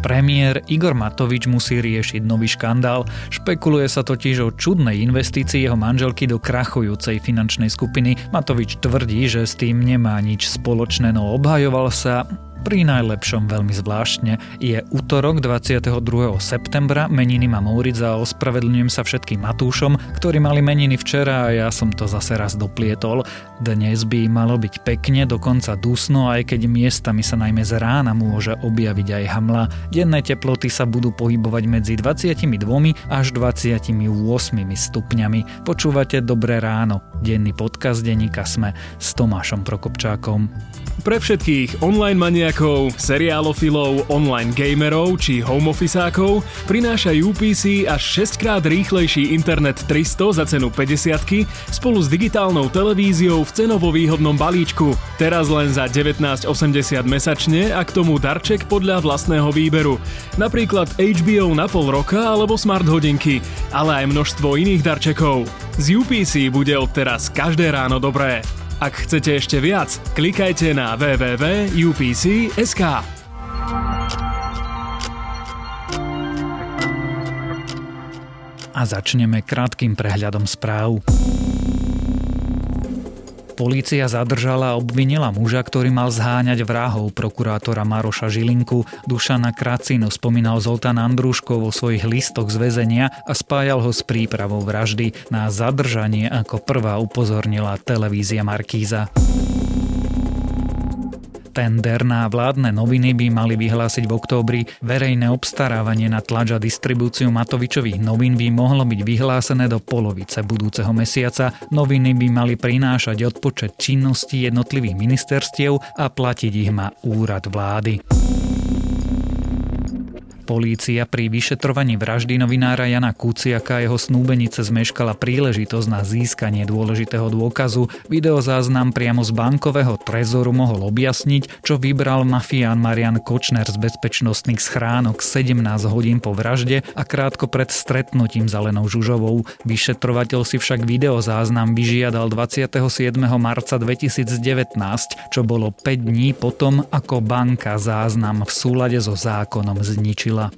Premiér Igor Matovič musí riešiť nový škandál. Špekuluje sa totiž o čudnej investícii jeho manželky do krachujúcej finančnej skupiny. Matovič tvrdí, že s tým nemá nič spoločné, no obhajoval sa pri najlepšom veľmi zvláštne. Je útorok 22. septembra, meniny má Mouric a ospravedlňujem sa všetkým Matúšom, ktorí mali meniny včera a ja som to zase raz doplietol. Dnes by malo byť pekne, dokonca dusno, aj keď miestami sa najmä z rána môže objaviť aj hamla. Denné teploty sa budú pohybovať medzi 22 až 28 stupňami. Počúvate Dobré ráno. Denný podcast denníka Sme s Tomášom Prokopčákom. Pre všetkých online maniakov, seriálofilov, online gamerov či homeofficeákov prináša UPC až 6 krát rýchlejší internet 300 za cenu 50 spolu s digitálnou televíziou v cenovo výhodnom balíčku. Teraz len za 19,80 mesačne a k tomu darček podľa vlastného výberu. Napríklad HBO na pol roka alebo smart hodinky, ale aj množstvo iných darčekov. Z UPC bude odteraz každé ráno dobré. Ak chcete ešte viac, klikajte na www.upc.sk. A začneme krátkým prehľadom správ. Polícia zadržala a obvinila muža, ktorý mal zháňať vrahov prokurátora Maroša Žilinku. Dušana Kracino spomínal Zoltán Andrúško vo svojich listoch z väzenia a spájal ho s prípravou vraždy. Na zadržanie ako prvá upozornila televízia Markíza. Tender na vládne noviny by mali vyhlásiť v októbri. Verejné obstarávanie na tlač a distribúciu Matovičových novín by mohlo byť vyhlásené do polovice budúceho mesiaca. Noviny by mali prinášať odpočet činností jednotlivých ministerstiev a platiť ich má úrad vlády. Polícia pri vyšetrovaní vraždy novinára Jana Kuciaka a jeho snúbenice zmeškala príležitosť na získanie dôležitého dôkazu. Videozáznam priamo z bankového trezoru mohol objasniť, čo vybral mafián Marian Kočner z bezpečnostných schránok 17 hodín po vražde a krátko pred stretnutím za Lenou Žužovou. Vyšetrovateľ si však videozáznam vyžiadal 27. marca 2019, čo bolo 5 dní potom, ako banka záznam v súlade so zákonom zničila zmenila.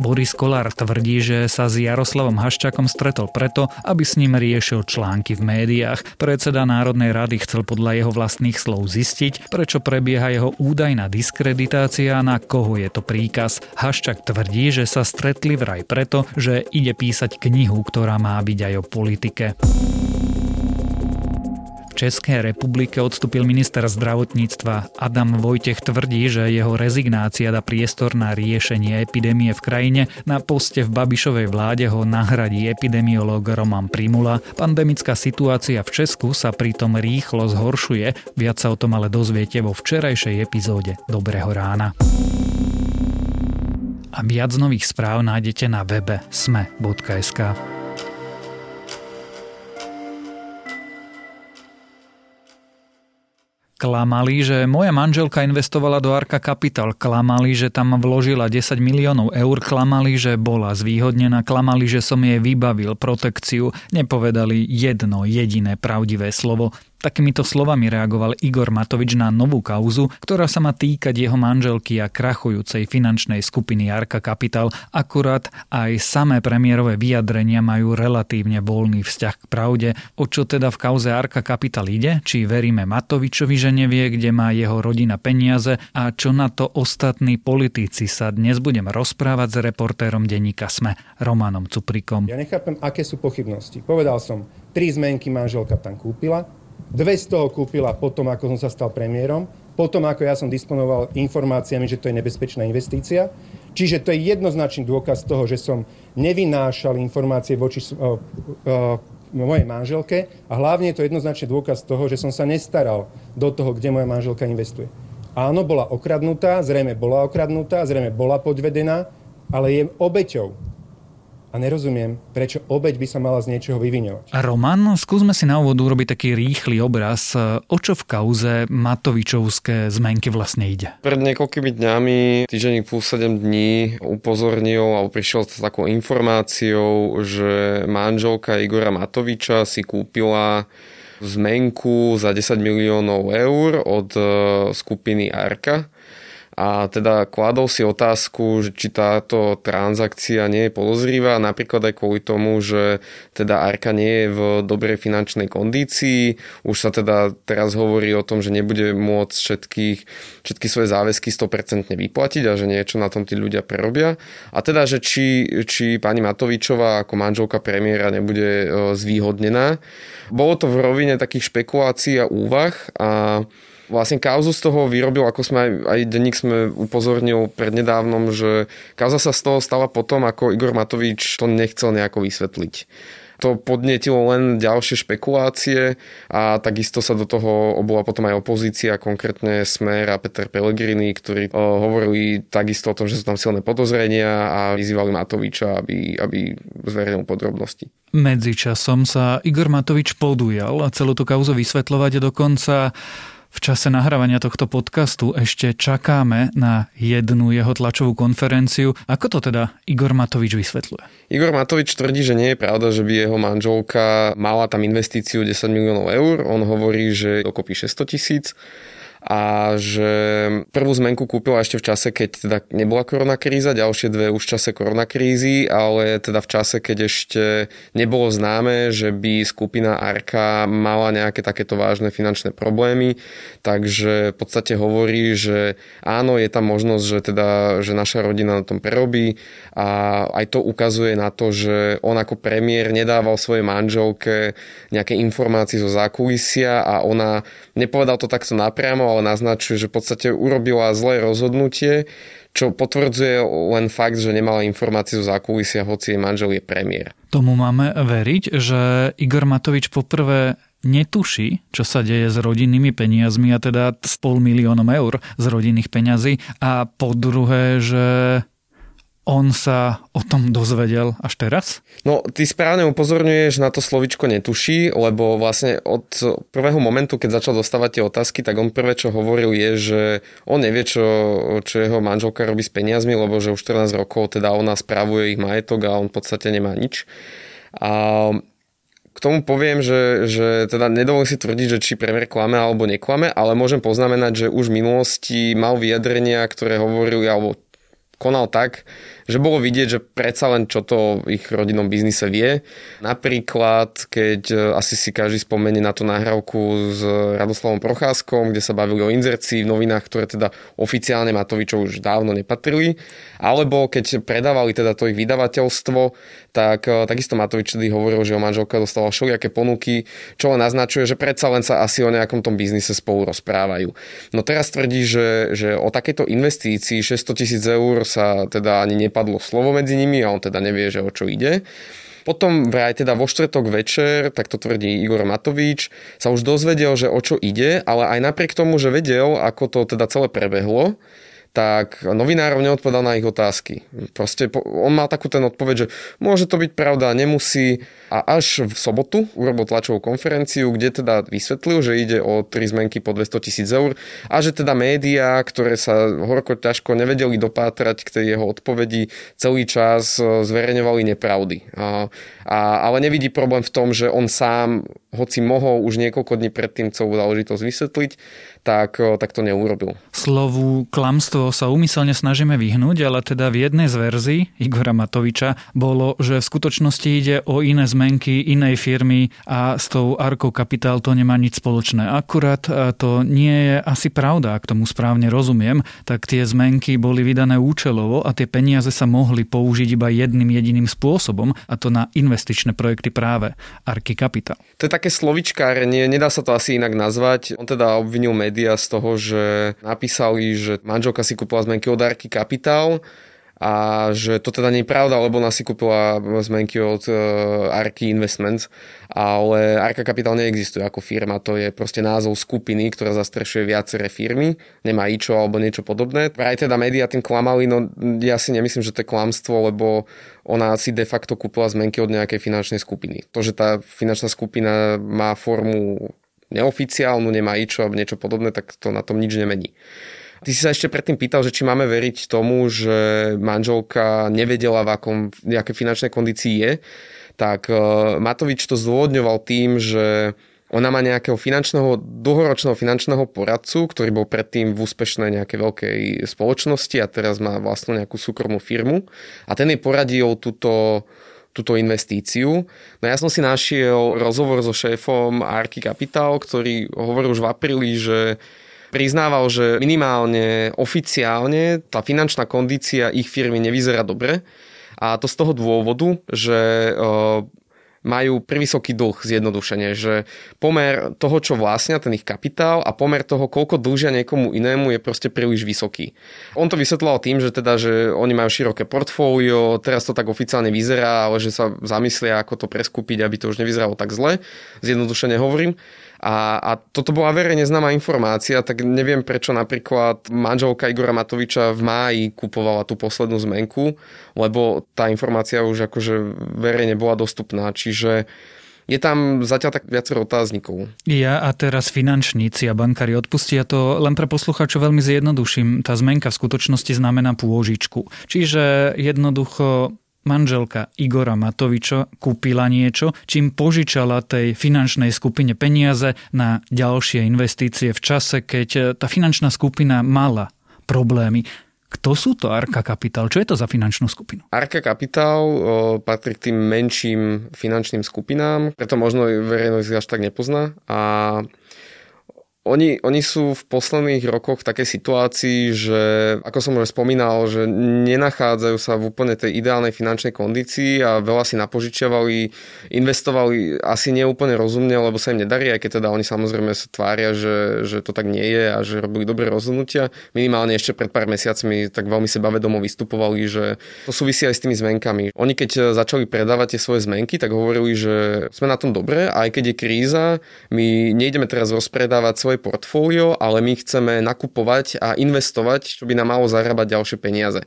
Boris Kolár tvrdí, že sa s Jaroslavom Haščakom stretol preto, aby s ním riešil články v médiách. Predseda Národnej rady chcel podľa jeho vlastných slov zistiť, prečo prebieha jeho údajná diskreditácia a na koho je to príkaz. Haščak tvrdí, že sa stretli vraj preto, že ide písať knihu, ktorá má byť aj o politike. Českej republike odstúpil minister zdravotníctva Adam Vojtech tvrdí, že jeho rezignácia dá priestor na riešenie epidémie v krajine. Na poste v Babišovej vláde ho nahradí epidemiológ Roman Primula. Pandemická situácia v Česku sa pritom rýchlo zhoršuje. Viac sa o tom ale dozviete vo včerajšej epizóde Dobrého rána. A viac nových správ nájdete na webe sme.sk. Klamali, že moja manželka investovala do Arka Capital. Klamali, že tam vložila 10 miliónov eur. Klamali, že bola zvýhodnená. Klamali, že som jej vybavil protekciu. Nepovedali jedno jediné pravdivé slovo. Takýmito slovami reagoval Igor Matovič na novú kauzu, ktorá sa má týkať jeho manželky a krachujúcej finančnej skupiny Arka Capital. Akurát aj samé premiérové vyjadrenia majú relatívne voľný vzťah k pravde. O čo teda v kauze Arka Capital ide? Či veríme Matovičovi, že nevie, kde má jeho rodina peniaze a čo na to ostatní politici sa dnes budem rozprávať s reportérom denníka SME, Romanom Cuprikom. Ja nechápem, aké sú pochybnosti. Povedal som, tri zmenky manželka tam kúpila, Dve z toho kúpila potom, ako som sa stal premiérom, potom, ako ja som disponoval informáciami, že to je nebezpečná investícia. Čiže to je jednoznačný dôkaz toho, že som nevynášal informácie voči uh, uh, mojej manželke a hlavne je to jednoznačný dôkaz toho, že som sa nestaral do toho, kde moja manželka investuje. Áno, bola okradnutá, zrejme bola okradnutá, zrejme bola podvedená, ale je obeťou a nerozumiem, prečo obeď by sa mala z niečoho vyviňovať. Roman, skúsme si na úvod urobiť taký rýchly obraz, o čo v kauze Matovičovské zmenky vlastne ide. Pred niekoľkými dňami, týždenník plus 7 dní upozornil alebo prišiel s takou informáciou, že manželka Igora Matoviča si kúpila zmenku za 10 miliónov eur od e, skupiny Arka a teda kladol si otázku, či táto transakcia nie je podozrivá, napríklad aj kvôli tomu, že teda Arka nie je v dobrej finančnej kondícii. Už sa teda teraz hovorí o tom, že nebude môcť všetkých, všetky svoje záväzky 100% vyplatiť a že niečo na tom tí ľudia prerobia. A teda, že či, či pani Matovičová ako manželka premiéra nebude e, zvýhodnená. Bolo to v rovine takých špekulácií a úvah a vlastne kauzu z toho vyrobil, ako sme aj, aj denník sme upozornil prednedávnom, že kauza sa z toho stala potom, ako Igor Matovič to nechcel nejako vysvetliť to podnetilo len ďalšie špekulácie a takisto sa do toho obola potom aj opozícia, konkrétne Smer a Peter Pellegrini, ktorí uh, hovorili takisto o tom, že sú tam silné podozrenia a vyzývali Matoviča, aby, aby zverejnil podrobnosti. Medzičasom sa Igor Matovič podujal a celú tú kauzu vysvetľovať dokonca v čase nahrávania tohto podcastu ešte čakáme na jednu jeho tlačovú konferenciu. Ako to teda Igor Matovič vysvetľuje? Igor Matovič tvrdí, že nie je pravda, že by jeho manželka mala tam investíciu 10 miliónov eur. On hovorí, že dokopy 600 tisíc a že prvú zmenku kúpila ešte v čase, keď teda nebola korona kríza, ďalšie dve už v čase korona krízy, ale teda v čase, keď ešte nebolo známe, že by skupina Arka mala nejaké takéto vážne finančné problémy, takže v podstate hovorí, že áno, je tam možnosť, že teda, že naša rodina na tom prerobí. A aj to ukazuje na to, že on ako premiér nedával svojej manželke nejaké informácie zo zákulisia a ona nepovedal to takto napriamo, ale naznačuje, že v podstate urobila zlé rozhodnutie, čo potvrdzuje len fakt, že nemala informácie zo zákulisia, hoci jej manžel je premiér. Tomu máme veriť, že Igor Matovič poprvé netuší, čo sa deje s rodinnými peniazmi, a teda s pol miliónom eur z rodinných peňazí a po druhé, že on sa o tom dozvedel až teraz? No, ty správne upozorňuješ na to slovičko netuší, lebo vlastne od prvého momentu, keď začal dostávať tie otázky, tak on prvé, čo hovoril je, že on nevie, čo, čo jeho manželka robí s peniazmi, lebo že už 14 rokov teda ona spravuje ich majetok a on v podstate nemá nič. A k tomu poviem, že, že teda nedovolím si tvrdiť, že či premiér klame alebo neklame, ale môžem poznamenať, že už v minulosti mal vyjadrenia, ktoré hovorili, alebo konal tak, že bolo vidieť, že predsa len čo to v ich rodinnom biznise vie. Napríklad, keď e, asi si každý spomenie na tú nahrávku s Radoslavom Procházkom, kde sa bavili o inzercii v novinách, ktoré teda oficiálne Matovičov už dávno nepatrili, alebo keď predávali teda to ich vydavateľstvo, tak e, takisto Matovič tedy hovoril, že o manželka dostala všelijaké ponuky, čo len naznačuje, že predsa len sa asi o nejakom tom biznise spolu rozprávajú. No teraz tvrdí, že, že o takejto investícii 600 tisíc eur sa teda ani nepadlo padlo slovo medzi nimi a on teda nevie, že o čo ide. Potom vraj teda vo štvrtok večer, tak to tvrdí Igor Matovič, sa už dozvedel, že o čo ide, ale aj napriek tomu, že vedel, ako to teda celé prebehlo, tak novinárov neodpovedal na ich otázky. Proste on mal takú ten odpoveď, že môže to byť pravda, nemusí. A až v sobotu urobil tlačovú konferenciu, kde teda vysvetlil, že ide o tri zmenky po 200 tisíc eur a že teda médiá, ktoré sa horko ťažko nevedeli dopátrať k tej jeho odpovedi, celý čas e, zverejňovali nepravdy. A, a, ale nevidí problém v tom, že on sám, hoci mohol už niekoľko dní predtým celú záležitosť vysvetliť, tak, tak to neurobil. Slovu klamstvo sa umyselne snažíme vyhnúť, ale teda v jednej z verzií Igora Matoviča bolo, že v skutočnosti ide o iné zmenky inej firmy a s tou Arkou Kapitál to nemá nič spoločné. Akurát to nie je asi pravda, ak tomu správne rozumiem, tak tie zmenky boli vydané účelovo a tie peniaze sa mohli použiť iba jedným jediným spôsobom a to na investičné projekty práve Arky Kapitál. To je také slovičkárenie, nedá sa to asi inak nazvať. On teda obvinil médiá z toho, že napísali, že manželka si kúpila zmenky od Arky Kapitál a že to teda nie je pravda, lebo ona si kúpila zmenky od uh, Arky Investments, ale Arka Capital neexistuje ako firma, to je proste názov skupiny, ktorá zastrešuje viaceré firmy, nemá ičo alebo niečo podobné. Aj teda médiá tým klamali, no ja si nemyslím, že to je klamstvo, lebo ona si de facto kúpila zmenky od nejakej finančnej skupiny. To, že tá finančná skupina má formu neoficiálnu, nemá ičo alebo niečo podobné, tak to na tom nič nemení. Ty si sa ešte predtým pýtal, že či máme veriť tomu, že manželka nevedela, v akom, v aké finančnej kondícii je. Tak uh, Matovič to zdôvodňoval tým, že ona má nejakého finančného, dlhoročného finančného poradcu, ktorý bol predtým v úspešnej nejakej veľkej spoločnosti a teraz má vlastnú nejakú súkromnú firmu a ten jej poradil túto, túto investíciu. No ja som si našiel rozhovor so šéfom Arky Capital, ktorý hovoril už v apríli, že priznával, že minimálne oficiálne tá finančná kondícia ich firmy nevyzerá dobre. A to z toho dôvodu, že majú privysoký dlh zjednodušene, že pomer toho, čo vlastnia ten ich kapitál a pomer toho, koľko dlžia niekomu inému je proste príliš vysoký. On to vysvetloval tým, že teda, že oni majú široké portfólio, teraz to tak oficiálne vyzerá, ale že sa zamyslia, ako to preskúpiť, aby to už nevyzeralo tak zle. Zjednodušene hovorím. A, a toto bola verejne známa informácia, tak neviem prečo napríklad manželka Igora Matoviča v máji kupovala tú poslednú zmenku, lebo tá informácia už akože verejne bola dostupná. Čiže je tam zatiaľ tak viacero otáznikov. Ja a teraz finančníci a bankári odpustia to len pre poslucháčov veľmi zjednoduším. Tá zmenka v skutočnosti znamená pôžičku. Čiže jednoducho manželka Igora Matoviča kúpila niečo, čím požičala tej finančnej skupine peniaze na ďalšie investície v čase, keď tá finančná skupina mala problémy. Kto sú to Arka Capital? Čo je to za finančnú skupinu? Arka Capital o, patrí k tým menším finančným skupinám, preto možno verejnosť až tak nepozná. A oni, oni sú v posledných rokoch v takej situácii, že ako som už spomínal, že nenachádzajú sa v úplne tej ideálnej finančnej kondícii a veľa si napožičiavali, investovali asi neúplne rozumne, lebo sa im nedarí, aj keď teda oni samozrejme sa tvária, že, že to tak nie je a že robili dobré rozhodnutia. Minimálne ešte pred pár mesiacmi tak veľmi sebavedomo vystupovali, že to súvisí aj s tými zmenkami. Oni keď začali predávať tie svoje zmenky, tak hovorili, že sme na tom dobre, aj keď je kríza, my nejdeme teraz rozpredávať svoje portfólio, ale my chceme nakupovať a investovať, čo by nám malo zarábať ďalšie peniaze.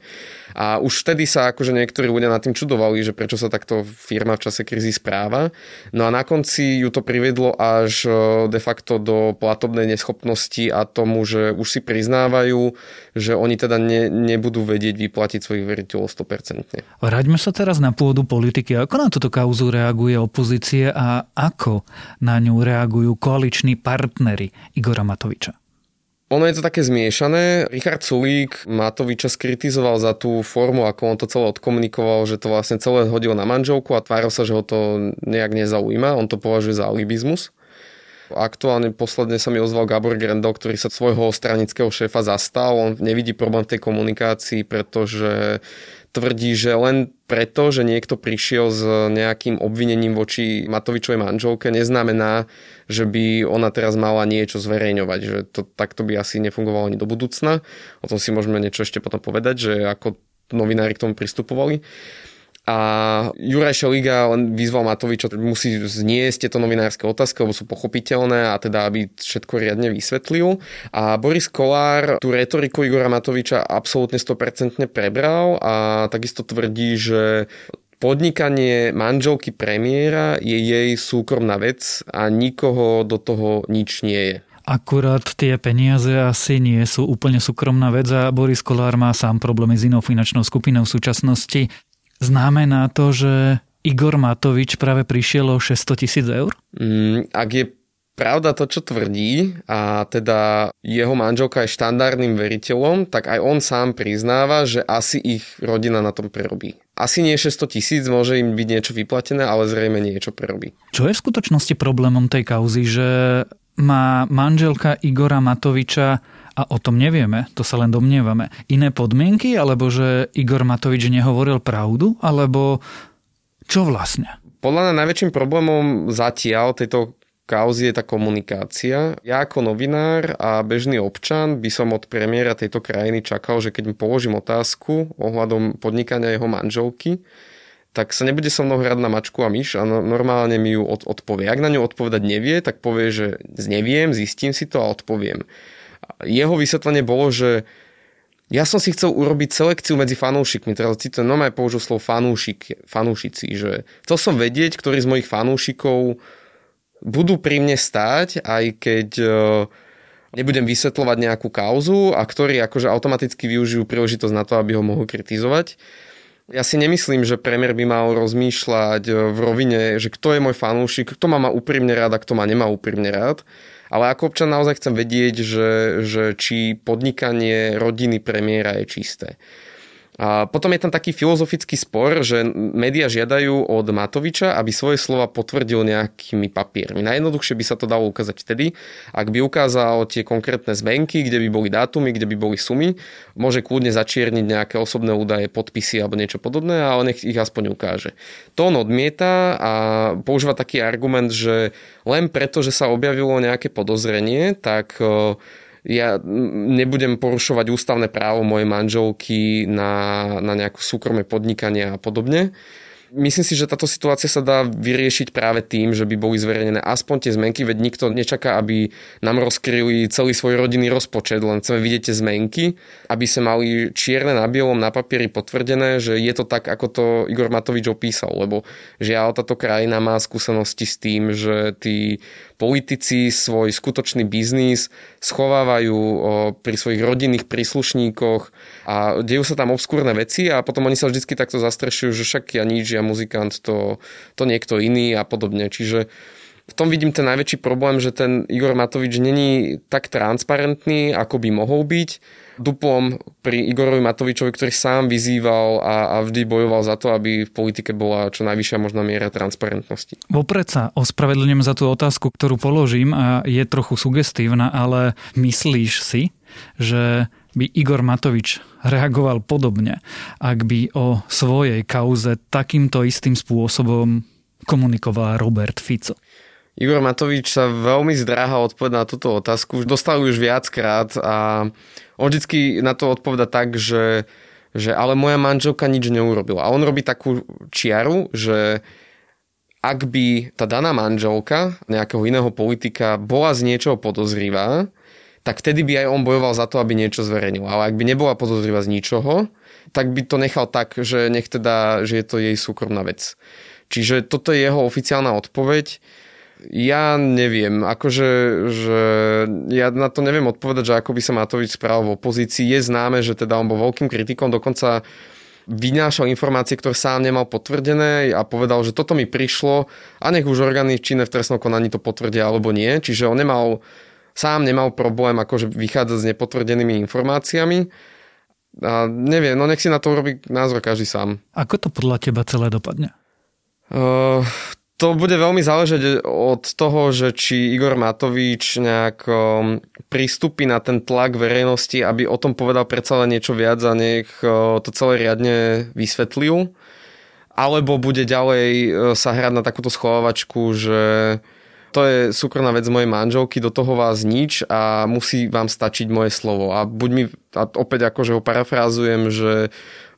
A už vtedy sa akože niektorí ľudia nad tým čudovali, že prečo sa takto firma v čase krízy správa. No a na konci ju to priviedlo až e, de facto do platobnej neschopnosti a tomu, že už si priznávajú, že oni teda ne, nebudú vedieť vyplatiť svojich veriteľov 100%. Vráťme sa teraz na pôdu politiky. Ako na túto kauzu reaguje opozície a ako na ňu reagujú koaliční partnery Igora Matoviča? Ono je to také zmiešané. Richard Sulík Matoviča skritizoval za tú formu, ako on to celé odkomunikoval, že to vlastne celé hodil na manželku a tváril sa, že ho to nejak nezaujíma. On to považuje za alibizmus. Aktuálne posledne sa mi ozval Gabor Grendel, ktorý sa svojho stranického šéfa zastal. On nevidí problém v tej komunikácii, pretože tvrdí, že len preto, že niekto prišiel s nejakým obvinením voči Matovičovej manželke, neznamená, že by ona teraz mala niečo zverejňovať. Že to, takto by asi nefungovalo ani do budúcna. O tom si môžeme niečo ešte potom povedať, že ako novinári k tomu pristupovali. A Juraj Šeliga len vyzval Matoviča, musí zniesť tieto novinárske otázky, lebo sú pochopiteľné a teda, aby všetko riadne vysvetlil. A Boris Kolár tú retoriku Igora Matoviča absolútne 100% prebral a takisto tvrdí, že podnikanie manželky premiéra je jej súkromná vec a nikoho do toho nič nie je. Akurát tie peniaze asi nie sú úplne súkromná vec a Boris Kolár má sám problémy s inou finančnou skupinou v súčasnosti. Znamená to, že Igor Matovič práve prišiel o 600 tisíc eur? Mm, ak je pravda to, čo tvrdí a teda jeho manželka je štandardným veriteľom, tak aj on sám priznáva, že asi ich rodina na tom prerobí. Asi nie 600 tisíc, môže im byť niečo vyplatené, ale zrejme niečo prerobí. Čo je v skutočnosti problémom tej kauzy, že má manželka Igora Matoviča a o tom nevieme, to sa len domnievame. Iné podmienky, alebo že Igor Matovič nehovoril pravdu, alebo čo vlastne? Podľa mňa najväčším problémom zatiaľ tejto kauzy je tá komunikácia. Ja ako novinár a bežný občan by som od premiéra tejto krajiny čakal, že keď mu položím otázku ohľadom podnikania jeho manželky, tak sa nebude so mnou hrať na mačku a myš a no, normálne mi ju od, odpovie. Ak na ňu odpovedať nevie, tak povie, že neviem, zistím si to a odpoviem jeho vysvetlenie bolo, že ja som si chcel urobiť selekciu medzi fanúšikmi, teraz citujem, no aj použil slovo fanúšik, fanúšici, že chcel som vedieť, ktorí z mojich fanúšikov budú pri mne stáť, aj keď e, nebudem vysvetľovať nejakú kauzu a ktorí akože automaticky využijú príležitosť na to, aby ho mohol kritizovať. Ja si nemyslím, že premiér by mal rozmýšľať v rovine, že kto je môj fanúšik, kto ma má úprimne rád a kto ma nemá úprimne rád. Ale ako občan naozaj chcem vedieť, že, že či podnikanie rodiny premiéra je čisté. A potom je tam taký filozofický spor, že médiá žiadajú od Matoviča, aby svoje slova potvrdil nejakými papiermi. Najjednoduchšie by sa to dalo ukázať vtedy, ak by ukázal tie konkrétne zmenky, kde by boli dátumy, kde by boli sumy, môže kľudne začierniť nejaké osobné údaje, podpisy alebo niečo podobné, ale nech ich aspoň ukáže. To on odmieta a používa taký argument, že len preto, že sa objavilo nejaké podozrenie, tak ja nebudem porušovať ústavné právo mojej manželky na, na nejaké súkromné podnikanie a podobne. Myslím si, že táto situácia sa dá vyriešiť práve tým, že by boli zverejnené aspoň tie zmenky, veď nikto nečaká, aby nám rozkryli celý svoj rodinný rozpočet, len chceme vidieť tie zmenky, aby sa mali čierne na bielom na papieri potvrdené, že je to tak, ako to Igor Matovič opísal, lebo žiaľ táto krajina má skúsenosti s tým, že tí politici svoj skutočný biznis schovávajú pri svojich rodinných príslušníkoch a dejú sa tam obskúrne veci a potom oni sa vždy takto zastrešujú, že však ja nič, ja muzikant, to, to niekto iný a podobne. Čiže v tom vidím ten najväčší problém, že ten Igor Matovič není tak transparentný, ako by mohol byť. Duplom pri Igorovi Matovičovi, ktorý sám vyzýval a, a vždy bojoval za to, aby v politike bola čo najvyššia možná miera transparentnosti. Vopred sa ospravedlňujem za tú otázku, ktorú položím a je trochu sugestívna, ale myslíš si, že by Igor Matovič reagoval podobne, ak by o svojej kauze takýmto istým spôsobom komunikoval Robert Fico? Igor Matovič sa veľmi zdráha odpovedať na túto otázku. Dostal už viackrát a on vždycky na to odpoveda tak, že, že ale moja manželka nič neurobila. A on robí takú čiaru, že ak by tá daná manželka nejakého iného politika bola z niečoho podozrivá, tak vtedy by aj on bojoval za to, aby niečo zverejnil. Ale ak by nebola podozrivá z ničoho, tak by to nechal tak, že nech teda, že je to jej súkromná vec. Čiže toto je jeho oficiálna odpoveď ja neviem, akože že ja na to neviem odpovedať, že ako by sa Matovič správal v opozícii. Je známe, že teda on bol veľkým kritikom, dokonca vynášal informácie, ktoré sám nemal potvrdené a povedal, že toto mi prišlo a nech už orgány činné v trestnom konaní to potvrdia alebo nie. Čiže on nemal, sám nemal problém akože vychádzať s nepotvrdenými informáciami. A neviem, no nech si na to urobí názor každý sám. Ako to podľa teba celé dopadne? Uh, to bude veľmi záležať od toho, že či Igor Matovič nejak pristúpi na ten tlak verejnosti, aby o tom povedal predsa len niečo viac a nech to celé riadne vysvetlil. Alebo bude ďalej sa hrať na takúto schovávačku, že to je súkromná vec mojej manželky, do toho vás nič a musí vám stačiť moje slovo. A buď mi, a opäť akože ho parafrázujem, že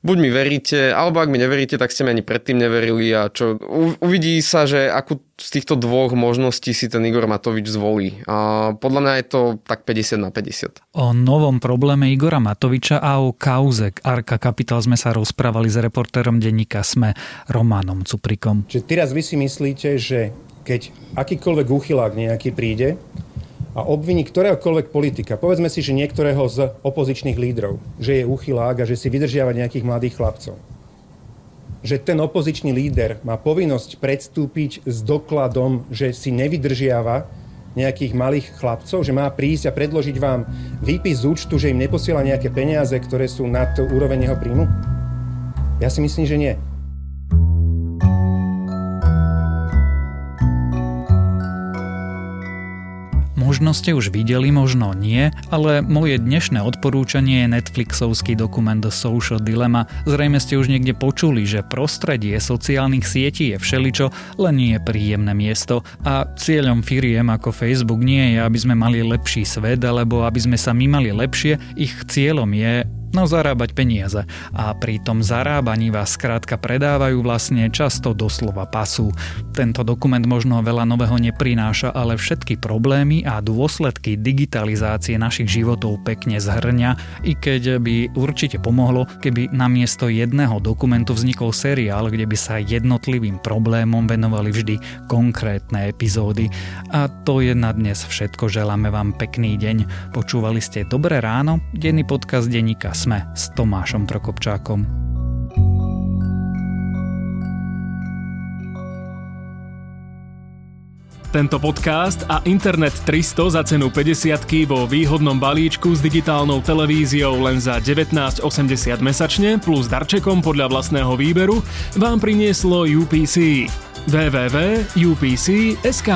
buď mi veríte, alebo ak mi neveríte, tak ste mi ani predtým neverili a čo, uvidí sa, že akú z týchto dvoch možností si ten Igor Matovič zvolí. A podľa mňa je to tak 50 na 50. O novom probléme Igora Matoviča a o kauze Arka Capital sme sa rozprávali s reportérom denníka SME Románom Cuprikom. Čiže teraz vy si myslíte, že keď akýkoľvek úchylák nejaký príde a obviní ktoréhokoľvek politika, povedzme si, že niektorého z opozičných lídrov, že je uchylák a že si vydržiava nejakých mladých chlapcov, že ten opozičný líder má povinnosť predstúpiť s dokladom, že si nevydržiava nejakých malých chlapcov, že má prísť a predložiť vám výpis z účtu, že im neposiela nejaké peniaze, ktoré sú nad úroveň jeho príjmu? Ja si myslím, že nie. Možno ste už videli, možno nie, ale moje dnešné odporúčanie je Netflixovský dokument The Social Dilemma. Zrejme ste už niekde počuli, že prostredie sociálnych sietí je všeličo, len nie je príjemné miesto. A cieľom firiem ako Facebook nie je, aby sme mali lepší svet, alebo aby sme sa my mali lepšie. Ich cieľom je no zarábať peniaze. A pri tom zarábaní vás skrátka predávajú vlastne často doslova pasu. Tento dokument možno veľa nového neprináša, ale všetky problémy a dôsledky digitalizácie našich životov pekne zhrňa, i keď by určite pomohlo, keby namiesto jedného dokumentu vznikol seriál, kde by sa jednotlivým problémom venovali vždy konkrétne epizódy. A to je na dnes všetko. Želáme vám pekný deň. Počúvali ste Dobré ráno, denný podcast denníka sme s Tomášom Prokopčákom. Tento podcast a Internet 300 za cenu 50 vo výhodnom balíčku s digitálnou televíziou len za 19,80 mesačne plus darčekom podľa vlastného výberu vám prinieslo UPC www.upc.sk